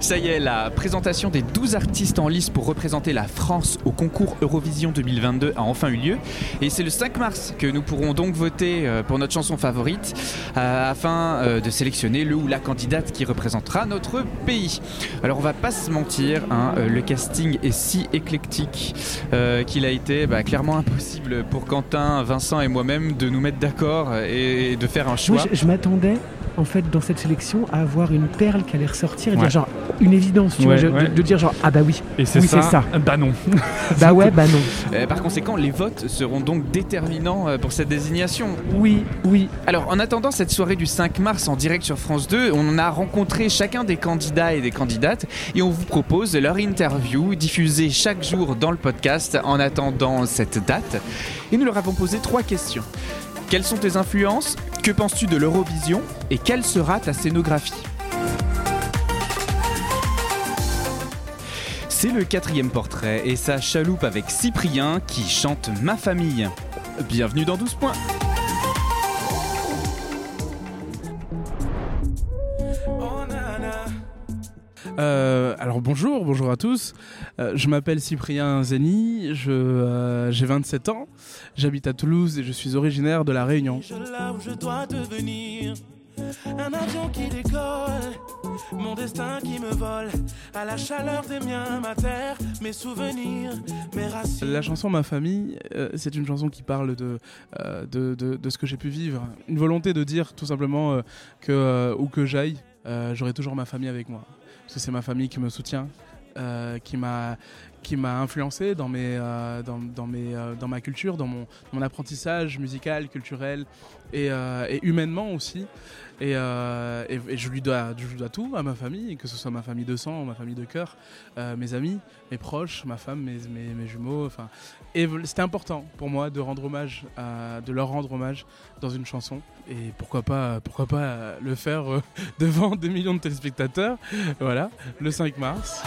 Ça y est, la présentation des 12 artistes en lice pour représenter la France au concours Eurovision 2022 a enfin eu lieu. Et c'est le 5 mars que nous pourrons donc voter euh, pour notre chanson favorite euh, afin euh, de sélectionner le ou la candidate qui représentera notre pays. Alors on va pas se mentir, hein, le casting est si éclectique qu'il a été bah, clairement impossible pour Quentin, Vincent et moi-même de nous mettre d'accord et de faire un choix. je m'attendais en fait dans cette sélection à avoir une perle qui allait ressortir et dire genre une évidence, tu vois, De, dire genre ah bah oui, et c'est ça, bah non. bah ouais, bah non. Euh, par conséquent, les votes seront donc déterminants euh, pour cette désignation. Oui, oui. Alors en attendant cette soirée du 5 mars en direct sur France 2, on a rencontré chacun des candidats et des candidates et on vous propose leur interview diffusée chaque jour dans le podcast en attendant cette date. Et nous leur avons posé trois questions. Quelles sont tes influences? Que penses-tu de l'Eurovision Et quelle sera ta scénographie C'est le quatrième portrait et sa chaloupe avec Cyprien qui chante Ma famille. Bienvenue dans 12 points. Alors bonjour, bonjour à tous. Euh, je m'appelle Cyprien Zeni, euh, j'ai 27 ans, j'habite à Toulouse et je suis originaire de La Réunion. Un avion qui décolle, mon destin qui me vole, à la chaleur des miens, ma terre, mes souvenirs, mes racines. La chanson Ma famille, c'est une chanson qui parle de, de, de, ce que j'ai pu vivre. Une volonté de dire tout simplement que où que j'aille, j'aurai toujours ma famille avec moi. Parce que c'est ma famille qui me soutient, euh, qui m'a qui m'a influencé dans mes euh, dans, mes euh, dans ma culture, dans mon, apprentissage musical, culturel et, et humainement aussi. Et, je, lui dois, tout à ma famille, que ce soit ma famille de sang, ma famille de cœur, mes amis, mes proches, ma femme, mes, mes, jumeaux. Enfin, et c'était important pour moi de rendre hommage, de leur rendre hommage dans une chanson. Et pourquoi pas, pourquoi pas le faire devant des millions de téléspectateurs. Voilà, le 5 mars.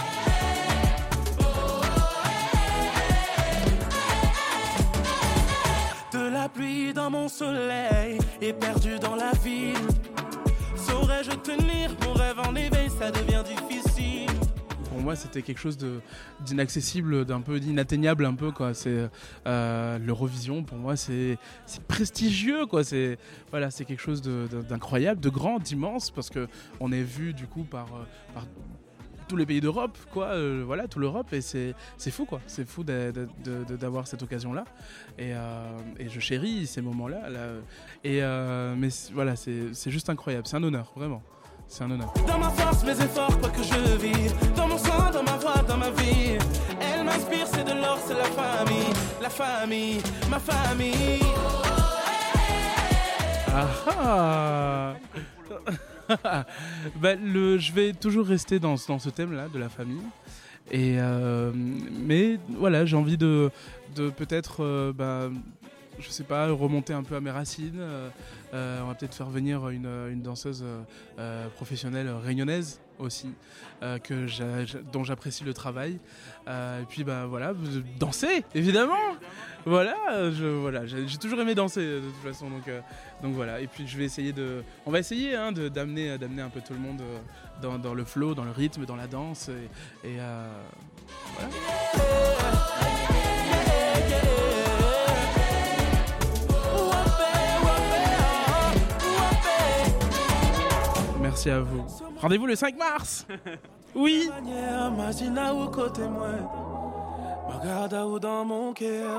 Mon soleil et perdu dans la ville. Saurais-je tenir mon rêve en éveil, ça devient difficile. Pour moi, c'était quelque chose d'inaccessible, d'un peu inatteignable un peu quoi. C'est euh, l'Eurovision. Pour moi, c'est prestigieux quoi. C'est voilà, c'est quelque chose d'incroyable, de, grand, d'immense parce que on est vu du coup par, euh, par tous les pays d'Europe, quoi, euh, voilà, tout l'Europe, et c'est fou, quoi, c'est fou d'avoir cette occasion-là, et, euh, et, je chéris ces moments-là, là, et euh, mais voilà, c'est juste incroyable, c'est un honneur, vraiment. C'est un honneur. Dans ma force, mes efforts, quoi que je vis. Dans mon sang, dans ma voix, dans ma vie. Elle m'inspire, c'est de l'or, c'est la famille. La famille, ma famille. Ah ah bah, je vais toujours rester dans, ce thème-là de la famille. Et euh, mais voilà, j'ai envie de, de peut-être, euh, bah, je sais pas, remonter un peu à mes racines. Euh, on va peut-être faire venir une, une danseuse professionnelle réunionnaise aussi, que dont j'apprécie le travail. et puis bah voilà, danser évidemment. Voilà, voilà, j'ai toujours aimé danser de toute façon, donc, euh, donc voilà. Et puis je vais essayer de, on va essayer hein, d'amener, un peu tout le monde euh, dans, le flow, dans le rythme, dans la danse, euh. Merci à vous. Rendez-vous le 5 mars. Oui. Regarde où dans mon cœur.